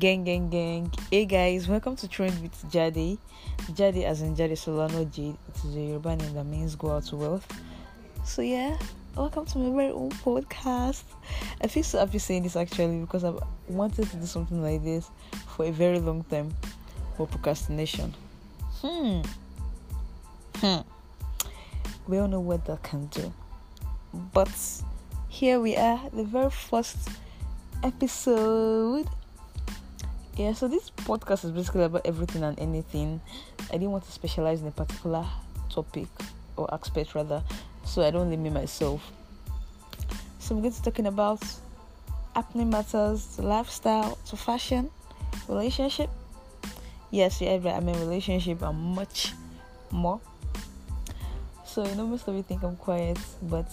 Gang, gang, gang. Hey guys, welcome to Trend with Jade. Jade as in Jade Solano Jade. It is a Yoruba name that means go out to wealth. So yeah, welcome to my very own podcast. I feel so happy saying this actually because I've wanted to do something like this for a very long time for procrastination. Hmm. Hmm. We all know what that can do. But here we are, the very first episode. Yeah, so this podcast is basically about everything and anything. I didn't want to specialize in a particular topic or aspect rather, so I don't limit myself. So I'm going to be talking about happening matters, to lifestyle, to fashion, relationship. Yes, yeah, right. I mean relationship and much more. So you know most of you think I'm quiet, but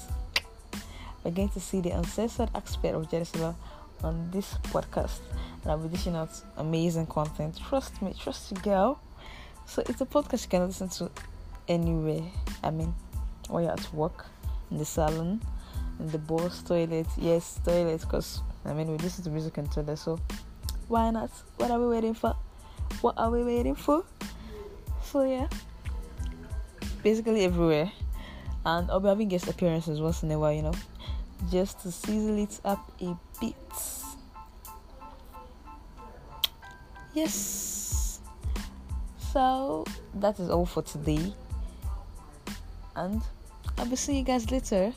we're going to see the uncensored aspect of Jerusalem on this podcast. And I'll be dishing out amazing content. Trust me, trust you, girl. So it's a podcast you can listen to anywhere. I mean, while you're at work, in the salon, in the boss toilet. Yes, toilet, because I mean, we listen to music in toilet. So why not? What are we waiting for? What are we waiting for? So yeah, basically everywhere. And I'll be having guest appearances once in a while, you know, just to sizzle it up a bit. Yes. So that is all for today. And I'll be seeing you guys later.